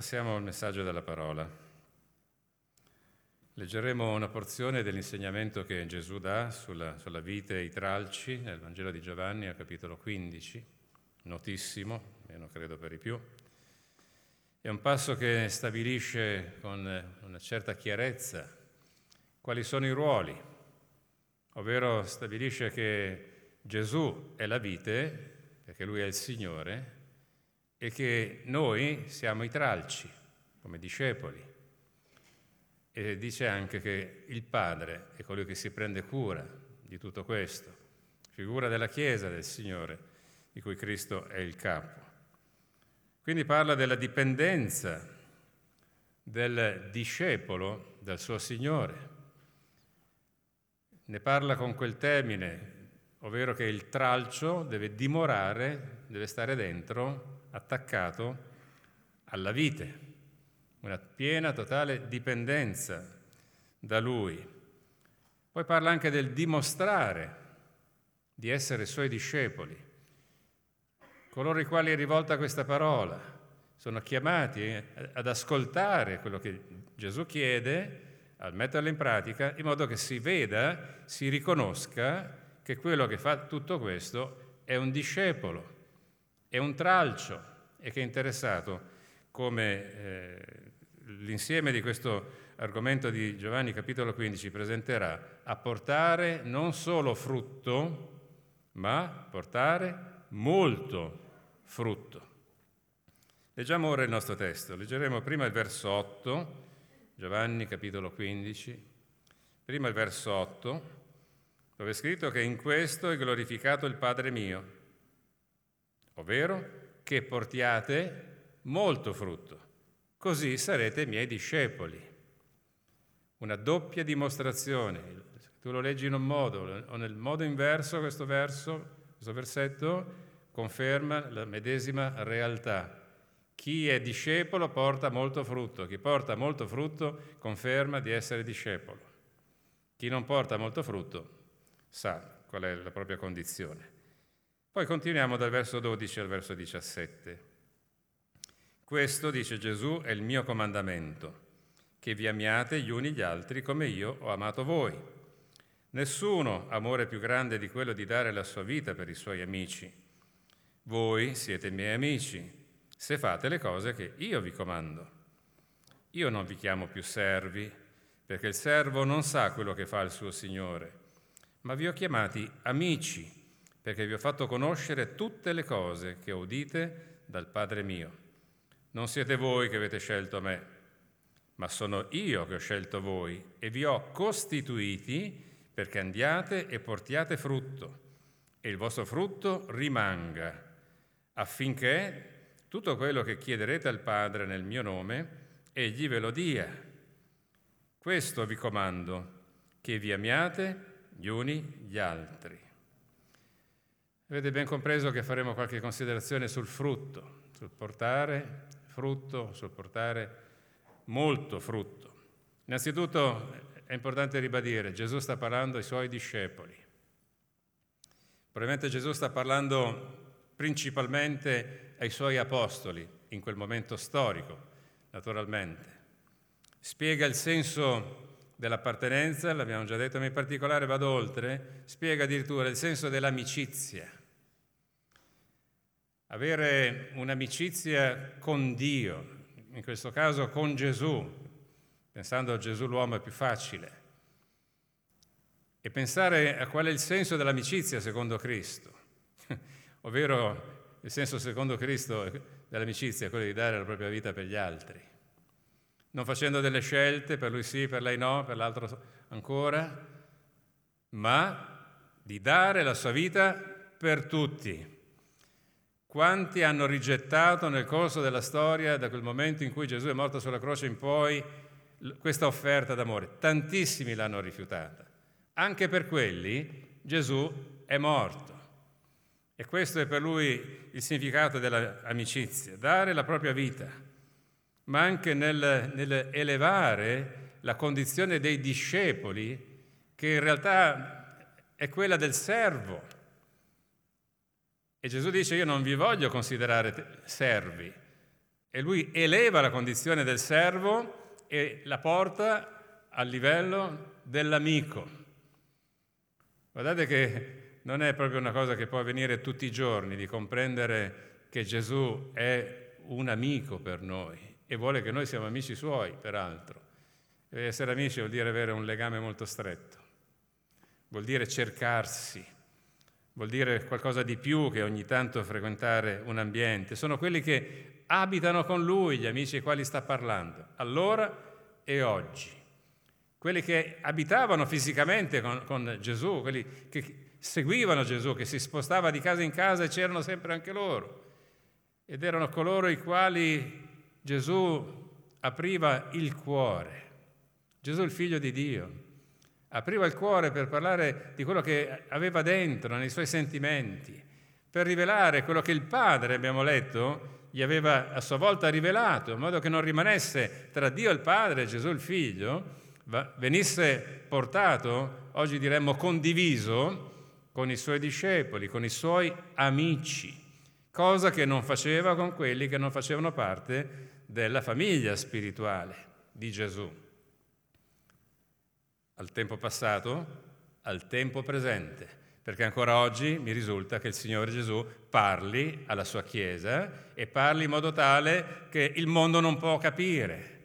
Passiamo al messaggio della parola. Leggeremo una porzione dell'insegnamento che Gesù dà sulla, sulla vite e i tralci nel Vangelo di Giovanni, al capitolo 15, notissimo, meno credo per i più. È un passo che stabilisce con una certa chiarezza quali sono i ruoli, ovvero stabilisce che Gesù è la vite, perché lui è il Signore, e che noi siamo i tralci, come discepoli. E dice anche che il Padre è colui che si prende cura di tutto questo, figura della Chiesa del Signore, di cui Cristo è il capo. Quindi parla della dipendenza del discepolo dal suo Signore. Ne parla con quel termine, ovvero che il tralcio deve dimorare, deve stare dentro attaccato alla vite, una piena, totale dipendenza da lui. Poi parla anche del dimostrare di essere suoi discepoli. Coloro i quali è rivolta questa parola sono chiamati ad ascoltare quello che Gesù chiede, a metterlo in pratica, in modo che si veda, si riconosca che quello che fa tutto questo è un discepolo è un tralcio e che è interessato, come eh, l'insieme di questo argomento di Giovanni capitolo 15 presenterà, a portare non solo frutto, ma portare molto frutto. Leggiamo ora il nostro testo. Leggeremo prima il verso 8, Giovanni capitolo 15, prima il verso 8, dove è scritto che in questo è glorificato il Padre mio ovvero che portiate molto frutto, così sarete miei discepoli. Una doppia dimostrazione. Tu lo leggi in un modo o nel modo inverso questo verso, questo versetto conferma la medesima realtà. Chi è discepolo porta molto frutto, chi porta molto frutto conferma di essere discepolo. Chi non porta molto frutto sa qual è la propria condizione. Poi continuiamo dal verso 12 al verso 17. Questo, dice Gesù, è il mio comandamento, che vi amiate gli uni gli altri come io ho amato voi. Nessuno amore più grande di quello di dare la sua vita per i suoi amici. Voi siete miei amici, se fate le cose che io vi comando. Io non vi chiamo più servi, perché il servo non sa quello che fa il suo Signore, ma vi ho chiamati amici perché vi ho fatto conoscere tutte le cose che udite dal Padre mio. Non siete voi che avete scelto me, ma sono io che ho scelto voi e vi ho costituiti perché andiate e portiate frutto e il vostro frutto rimanga, affinché tutto quello che chiederete al Padre nel mio nome, egli ve lo dia. Questo vi comando, che vi amiate gli uni gli altri. Avete ben compreso che faremo qualche considerazione sul frutto, sul portare frutto, sul portare molto frutto. Innanzitutto è importante ribadire, Gesù sta parlando ai suoi discepoli. Probabilmente Gesù sta parlando principalmente ai suoi apostoli in quel momento storico, naturalmente. Spiega il senso dell'appartenenza, l'abbiamo già detto, ma in particolare vado oltre, spiega addirittura il senso dell'amicizia avere un'amicizia con Dio, in questo caso con Gesù, pensando a Gesù l'uomo è più facile, e pensare a qual è il senso dell'amicizia secondo Cristo, ovvero il senso secondo Cristo dell'amicizia è quello di dare la propria vita per gli altri, non facendo delle scelte, per lui sì, per lei no, per l'altro ancora, ma di dare la sua vita per tutti quanti hanno rigettato nel corso della storia, da quel momento in cui Gesù è morto sulla croce in poi, questa offerta d'amore? Tantissimi l'hanno rifiutata. Anche per quelli Gesù è morto. E questo è per lui il significato dell'amicizia, dare la propria vita, ma anche nel, nell'elevare la condizione dei discepoli, che in realtà è quella del servo e Gesù dice io non vi voglio considerare servi, E lui eleva la condizione del servo e la porta al livello dell'amico. Guardate che non è proprio una cosa che può avvenire tutti i giorni di comprendere che Gesù è un amico per noi e vuole che noi siamo amici suoi, peraltro. E essere amici vuol dire avere un legame molto stretto, vuol dire cercarsi, vuol dire qualcosa di più che ogni tanto frequentare un ambiente. Sono quelli che abitano con lui, gli amici ai quali sta parlando, allora e oggi. Quelli che abitavano fisicamente con, con Gesù, quelli che seguivano Gesù, che si spostava di casa in casa e c'erano sempre anche loro. Ed erano coloro i quali Gesù apriva il cuore Gesù il figlio di Dio. Apriva il cuore per parlare di quello che aveva dentro, nei suoi sentimenti, per rivelare quello che il Padre, abbiamo letto, gli aveva a sua volta rivelato, in modo che non rimanesse tra Dio il Padre e Gesù il Figlio, venisse portato, oggi diremmo condiviso, con i suoi discepoli, con i suoi amici, cosa che non faceva con quelli che non facevano parte della famiglia spirituale di Gesù al tempo passato, al tempo presente, perché ancora oggi mi risulta che il Signore Gesù parli alla sua Chiesa e parli in modo tale che il mondo non può capire,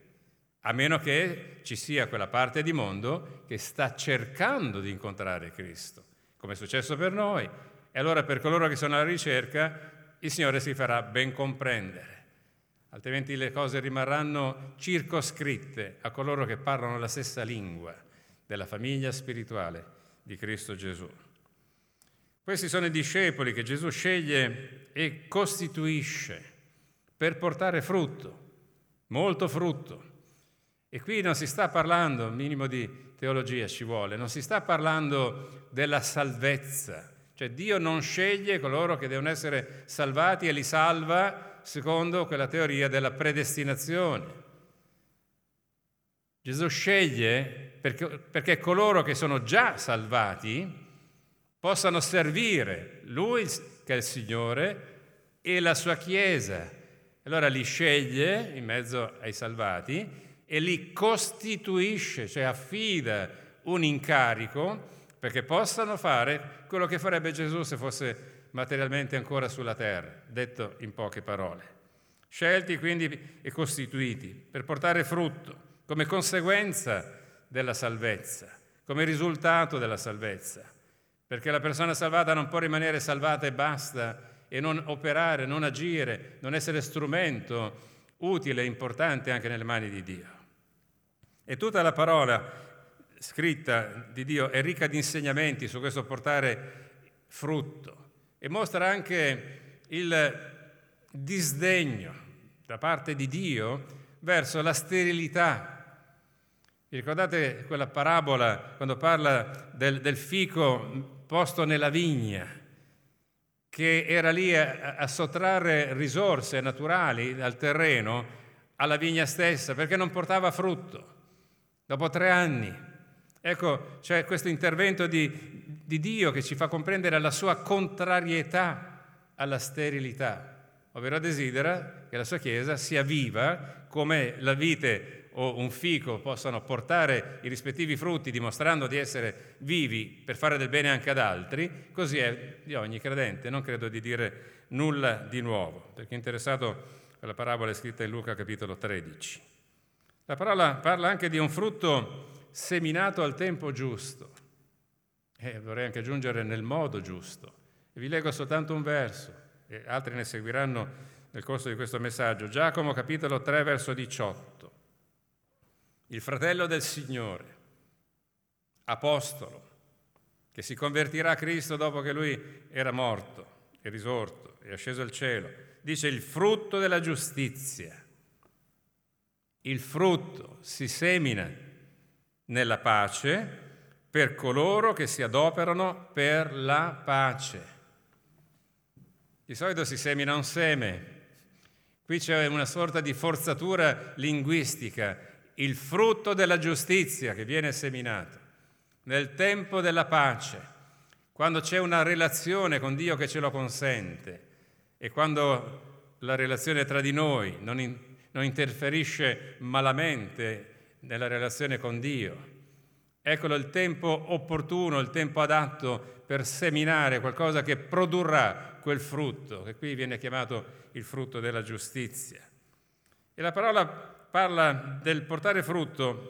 a meno che ci sia quella parte di mondo che sta cercando di incontrare Cristo, come è successo per noi. E allora per coloro che sono alla ricerca, il Signore si farà ben comprendere. Altrimenti le cose rimarranno circoscritte a coloro che parlano la stessa lingua della famiglia spirituale di Cristo Gesù. Questi sono i discepoli che Gesù sceglie e costituisce per portare frutto, molto frutto. E qui non si sta parlando, minimo di teologia ci vuole, non si sta parlando della salvezza, cioè Dio non sceglie coloro che devono essere salvati e li salva secondo quella teoria della predestinazione. Gesù sceglie perché, perché coloro che sono già salvati possano servire Lui che è il Signore e la sua Chiesa. Allora li sceglie in mezzo ai salvati e li costituisce, cioè affida un incarico perché possano fare quello che farebbe Gesù se fosse materialmente ancora sulla terra, detto in poche parole. Scelti quindi e costituiti per portare frutto come conseguenza della salvezza, come risultato della salvezza, perché la persona salvata non può rimanere salvata e basta e non operare, non agire, non essere strumento utile e importante anche nelle mani di Dio. E tutta la parola scritta di Dio è ricca di insegnamenti su questo portare frutto e mostra anche il disdegno da parte di Dio verso la sterilità vi ricordate quella parabola quando parla del, del fico posto nella vigna, che era lì a, a sottrarre risorse naturali dal terreno alla vigna stessa perché non portava frutto dopo tre anni. Ecco, c'è questo intervento di, di Dio che ci fa comprendere la sua contrarietà alla sterilità, ovvero desidera che la sua Chiesa sia viva come la vite o un fico possano portare i rispettivi frutti dimostrando di essere vivi per fare del bene anche ad altri, così è di ogni credente. Non credo di dire nulla di nuovo. Per chi è interessato, quella parabola scritta in Luca capitolo 13. La parola parla anche di un frutto seminato al tempo giusto. E vorrei anche aggiungere nel modo giusto. Vi leggo soltanto un verso, e altri ne seguiranno nel corso di questo messaggio. Giacomo capitolo 3 verso 18 il fratello del Signore, apostolo, che si convertirà a Cristo dopo che lui era morto e risorto e asceso al cielo, dice il frutto della giustizia. Il frutto si semina nella pace per coloro che si adoperano per la pace. Di solito si semina un seme, qui c'è una sorta di forzatura linguistica il frutto della giustizia che viene seminato nel tempo della pace, quando c'è una relazione con Dio che ce lo consente e quando la relazione tra di noi, non, in, non interferisce malamente nella relazione con Dio. Eccolo il tempo opportuno, il tempo adatto per seminare qualcosa che produrrà quel frutto, che qui viene chiamato il frutto della giustizia. E la parola parla del portare frutto,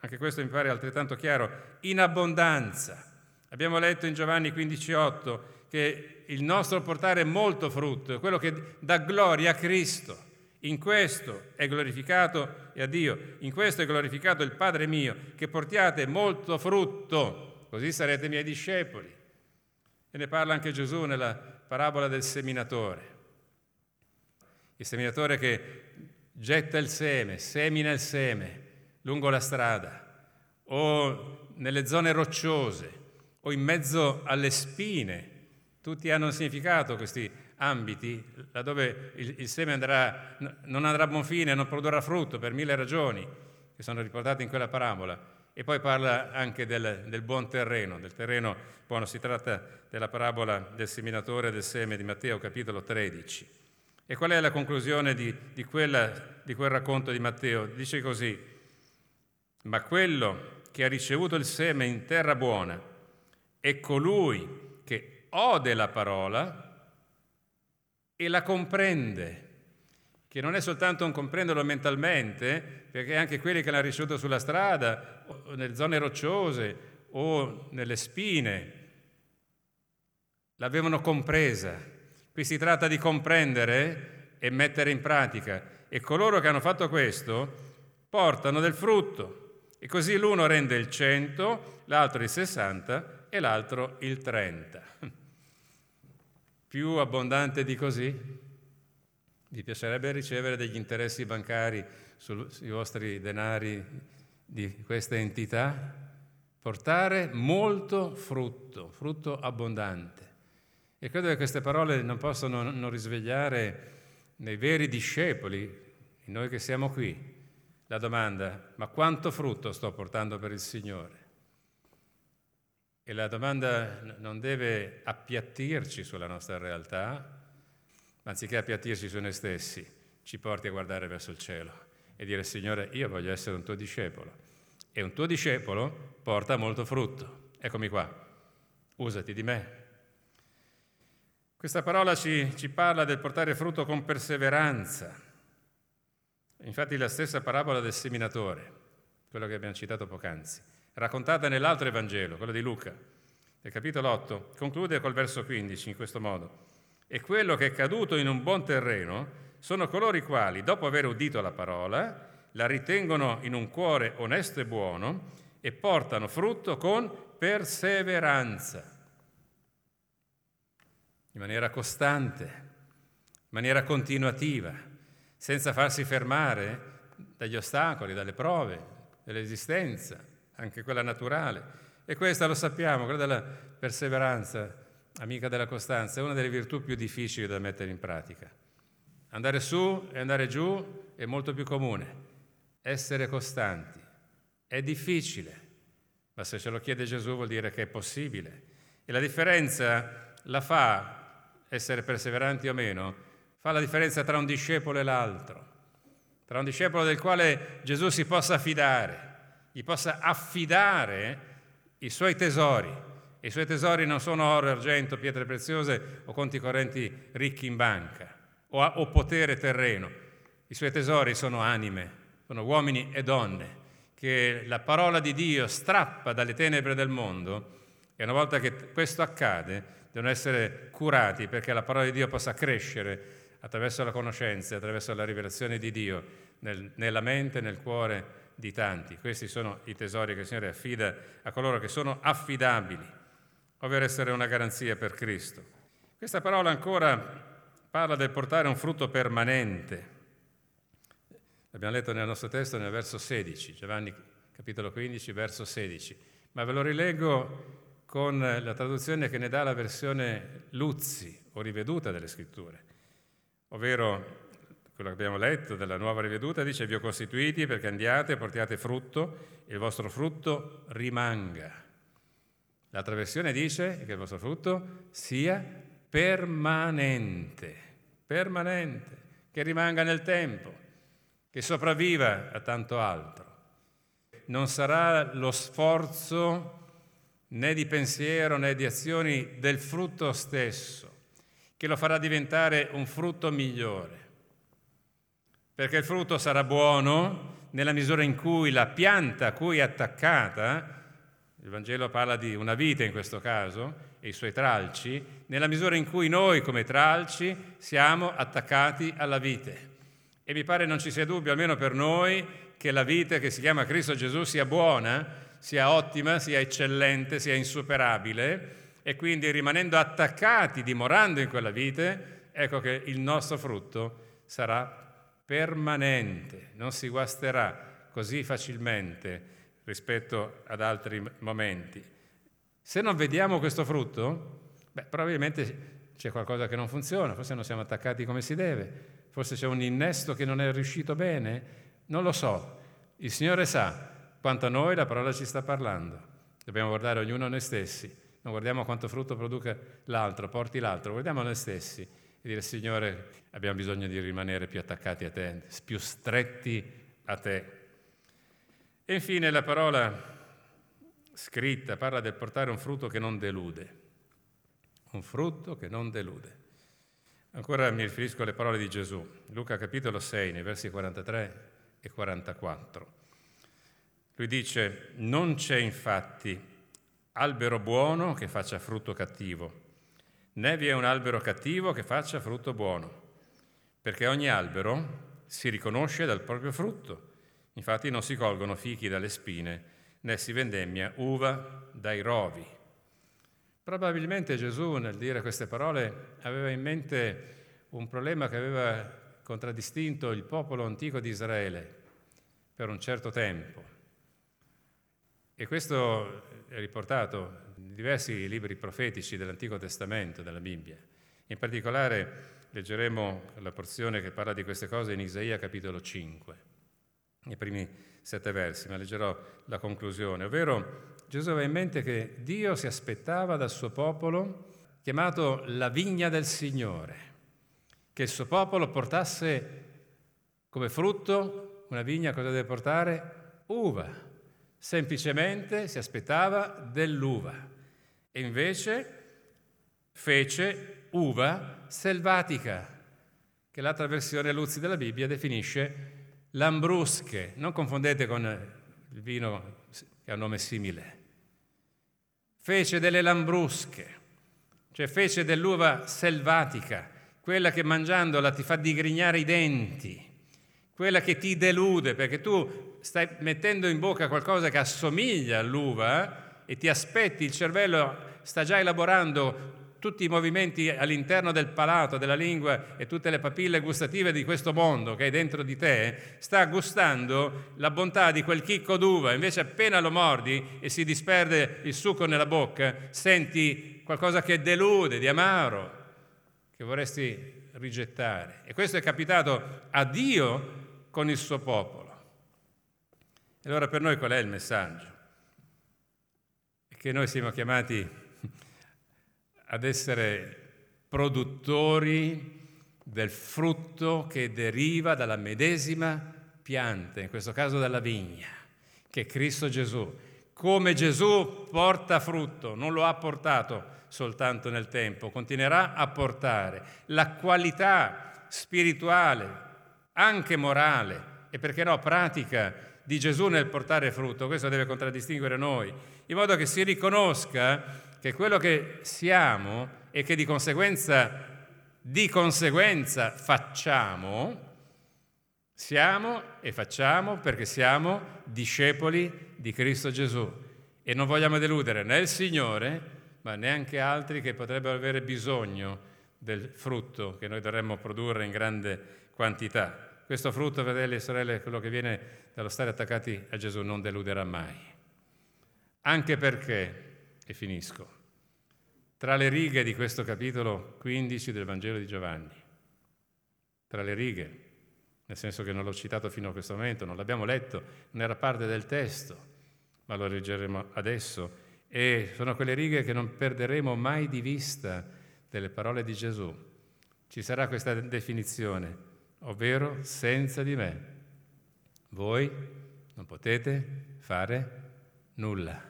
anche questo mi pare altrettanto chiaro, in abbondanza. Abbiamo letto in Giovanni 15,8 che il nostro portare molto frutto è quello che dà gloria a Cristo. In questo è glorificato e a Dio, in questo è glorificato il Padre mio, che portiate molto frutto, così sarete miei discepoli. E ne parla anche Gesù nella parabola del seminatore. Il seminatore che getta il seme, semina il seme lungo la strada o nelle zone rocciose o in mezzo alle spine. Tutti hanno un significato questi ambiti, laddove il, il seme andrà, non andrà a buon fine, non produrrà frutto per mille ragioni che sono riportate in quella parabola. E poi parla anche del, del, buon terreno, del terreno buono. Si tratta della parabola del seminatore del seme di Matteo, capitolo 13. E qual è la conclusione di, di, quella, di quel racconto di Matteo? Dice così, ma quello che ha ricevuto il seme in terra buona è colui che ode la parola e la comprende, che non è soltanto un comprenderlo mentalmente, perché anche quelli che l'hanno ricevuto sulla strada, o nelle zone rocciose o nelle spine, l'avevano compresa. Qui si tratta di comprendere e mettere in pratica. E coloro che hanno fatto questo portano del frutto. E così l'uno rende il 100, l'altro il 60 e l'altro il 30 più abbondante di così? Vi piacerebbe ricevere degli interessi bancari sui vostri denari di questa entità? Portare molto frutto, frutto abbondante. E credo che queste parole non possano non risvegliare nei veri discepoli, noi che siamo qui, la domanda, ma quanto frutto sto portando per il Signore? E la domanda non deve appiattirci sulla nostra realtà, ma anziché appiattirci su noi stessi, ci porti a guardare verso il cielo e dire Signore, io voglio essere un tuo discepolo. E un tuo discepolo porta molto frutto. Eccomi qua, usati di me. Questa parola ci, ci parla del portare frutto con perseveranza. Infatti la stessa parabola del seminatore, quello che abbiamo citato poc'anzi raccontata nell'altro Evangelo, quello di Luca, nel capitolo 8, conclude col verso 15 in questo modo. E quello che è caduto in un buon terreno sono coloro i quali, dopo aver udito la parola, la ritengono in un cuore onesto e buono e portano frutto con perseveranza, in maniera costante, in maniera continuativa, senza farsi fermare dagli ostacoli, dalle prove dell'esistenza anche quella naturale. E questa lo sappiamo, quella della perseveranza, amica della costanza, è una delle virtù più difficili da mettere in pratica. Andare su e andare giù è molto più comune. Essere costanti è difficile, ma se ce lo chiede Gesù vuol dire che è possibile. E la differenza la fa, essere perseveranti o meno, fa la differenza tra un discepolo e l'altro, tra un discepolo del quale Gesù si possa fidare gli possa affidare i suoi tesori. I suoi tesori non sono oro, argento, pietre preziose o conti correnti ricchi in banca o, o potere terreno. I suoi tesori sono anime, sono uomini e donne che la parola di Dio strappa dalle tenebre del mondo e una volta che questo accade devono essere curati perché la parola di Dio possa crescere attraverso la conoscenza, attraverso la rivelazione di Dio nel, nella mente, nel cuore di tanti. Questi sono i tesori che il Signore affida a coloro che sono affidabili, ovvero essere una garanzia per Cristo. Questa parola ancora parla del portare un frutto permanente. L'abbiamo letto nel nostro testo nel verso 16, Giovanni capitolo 15, verso 16, ma ve lo rileggo con la traduzione che ne dà la versione Luzzi o riveduta delle scritture, ovvero quello che abbiamo letto della nuova riveduta, dice vi ho costituiti perché andiate portiate frutto e il vostro frutto rimanga. L'altra versione dice che il vostro frutto sia permanente. permanente, che rimanga nel tempo, che sopravviva a tanto altro. Non sarà lo sforzo né di pensiero né di azioni del frutto stesso che lo farà diventare un frutto migliore. Perché il frutto sarà buono nella misura in cui la pianta a cui è attaccata, il Vangelo parla di una vite in questo caso, e i suoi tralci, nella misura in cui noi come tralci siamo attaccati alla vite. E mi pare non ci sia dubbio, almeno per noi, che la vite che si chiama Cristo Gesù sia buona, sia ottima, sia eccellente, sia insuperabile e quindi rimanendo attaccati, dimorando in quella vite, ecco che il nostro frutto sarà permanente, non si guasterà così facilmente rispetto ad altri momenti. Se non vediamo questo frutto, beh, probabilmente c'è qualcosa che non funziona, forse non siamo attaccati come si deve, forse c'è un innesto che non è riuscito bene, non lo so. Il Signore sa quanto a noi la parola ci sta parlando. Dobbiamo guardare ognuno a noi stessi non guardiamo quanto frutto produca l'altro, porti l'altro, guardiamo noi stessi e dire Signore abbiamo bisogno di rimanere più attaccati a te, più stretti a te. E infine la parola scritta parla del portare un frutto che non delude, un frutto che non delude. Ancora mi riferisco alle parole di Gesù, Luca capitolo 6, nei versi 43 e 44. Lui dice, non c'è infatti albero buono che faccia frutto cattivo, né vi è un albero cattivo che faccia frutto buono, perché ogni albero si riconosce dal proprio frutto. Infatti non si colgono fichi dalle spine, né si vendemmia uva dai rovi. Probabilmente Gesù nel dire queste parole aveva in mente un problema che aveva contraddistinto il popolo antico di Israele per un certo tempo. E questo è riportato in diversi libri profetici dell'Antico Testamento, della Bibbia. In particolare leggeremo la porzione che parla di queste cose in Isaia capitolo 5, i primi sette versi, ma leggerò la conclusione, ovvero Gesù aveva in mente che Dio si aspettava dal suo popolo, chiamato la vigna del Signore, che il suo popolo portasse come frutto una vigna, cosa deve portare? Uva semplicemente si aspettava dell'uva e invece fece uva selvatica, che l'altra versione Luzzi della Bibbia definisce lambrusche. Non confondete con il vino che ha un nome simile. Fece delle lambrusche, cioè fece dell'uva selvatica, quella che mangiandola ti fa digrignare i denti, quella che ti delude perché tu stai mettendo in bocca qualcosa che assomiglia all'uva e ti aspetti, il cervello sta già elaborando tutti i movimenti all'interno del palato, della lingua e tutte le papille gustative di questo mondo che è dentro di te, sta gustando la bontà di quel chicco d'uva, invece appena lo mordi e si disperde il succo nella bocca, senti qualcosa che delude, di amaro, che vorresti rigettare. E questo è capitato a Dio con il suo popolo. E allora per noi qual è il messaggio? Che noi siamo chiamati ad essere produttori del frutto che deriva dalla medesima pianta, in questo caso dalla vigna, che è Cristo Gesù. Come Gesù porta frutto, non lo ha portato soltanto nel tempo, continuerà a portare la qualità spirituale, anche morale e perché no pratica di Gesù nel portare frutto, questo deve contraddistinguere noi, in modo che si riconosca che quello che siamo e che di conseguenza, di conseguenza facciamo, siamo e facciamo perché siamo discepoli di Cristo Gesù e non vogliamo deludere né il Signore, ma neanche altri che potrebbero avere bisogno del frutto che noi dovremmo produrre in grande quantità. Questo frutto, fratelli e sorelle, quello che viene dallo stare attaccati a Gesù non deluderà mai. Anche perché, e finisco, tra le righe di questo capitolo 15 del Vangelo di Giovanni, tra le righe, nel senso che non l'ho citato fino a questo momento, non l'abbiamo letto, non era parte del testo, ma lo leggeremo adesso, e sono quelle righe che non perderemo mai di vista delle parole di Gesù ci sarà questa definizione, ovvero senza di me. Voi non potete fare nulla.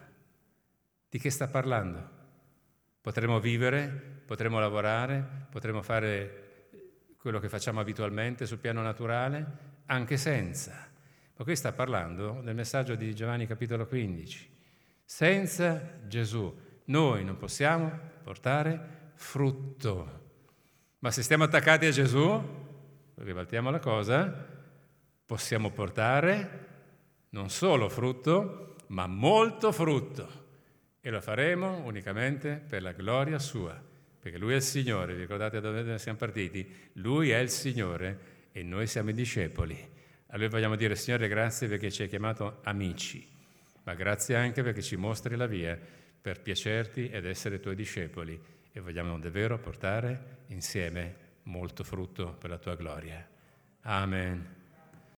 Di che sta parlando? Potremmo vivere, potremmo lavorare, potremmo fare quello che facciamo abitualmente sul piano naturale, anche senza. Ma qui sta parlando del messaggio di Giovanni capitolo 15. Senza Gesù noi non possiamo portare frutto. Ma se stiamo attaccati a Gesù, ribaltiamo la cosa, possiamo portare non solo frutto, ma molto frutto. E lo faremo unicamente per la gloria sua, perché Lui è il Signore, ricordate da dove siamo partiti? Lui è il Signore e noi siamo i discepoli. A Lui vogliamo dire, Signore, grazie perché ci hai chiamato amici, ma grazie anche perché ci mostri la via per piacerti ed essere tuoi discepoli e vogliamo davvero portare insieme molto frutto per la tua gloria. Amen.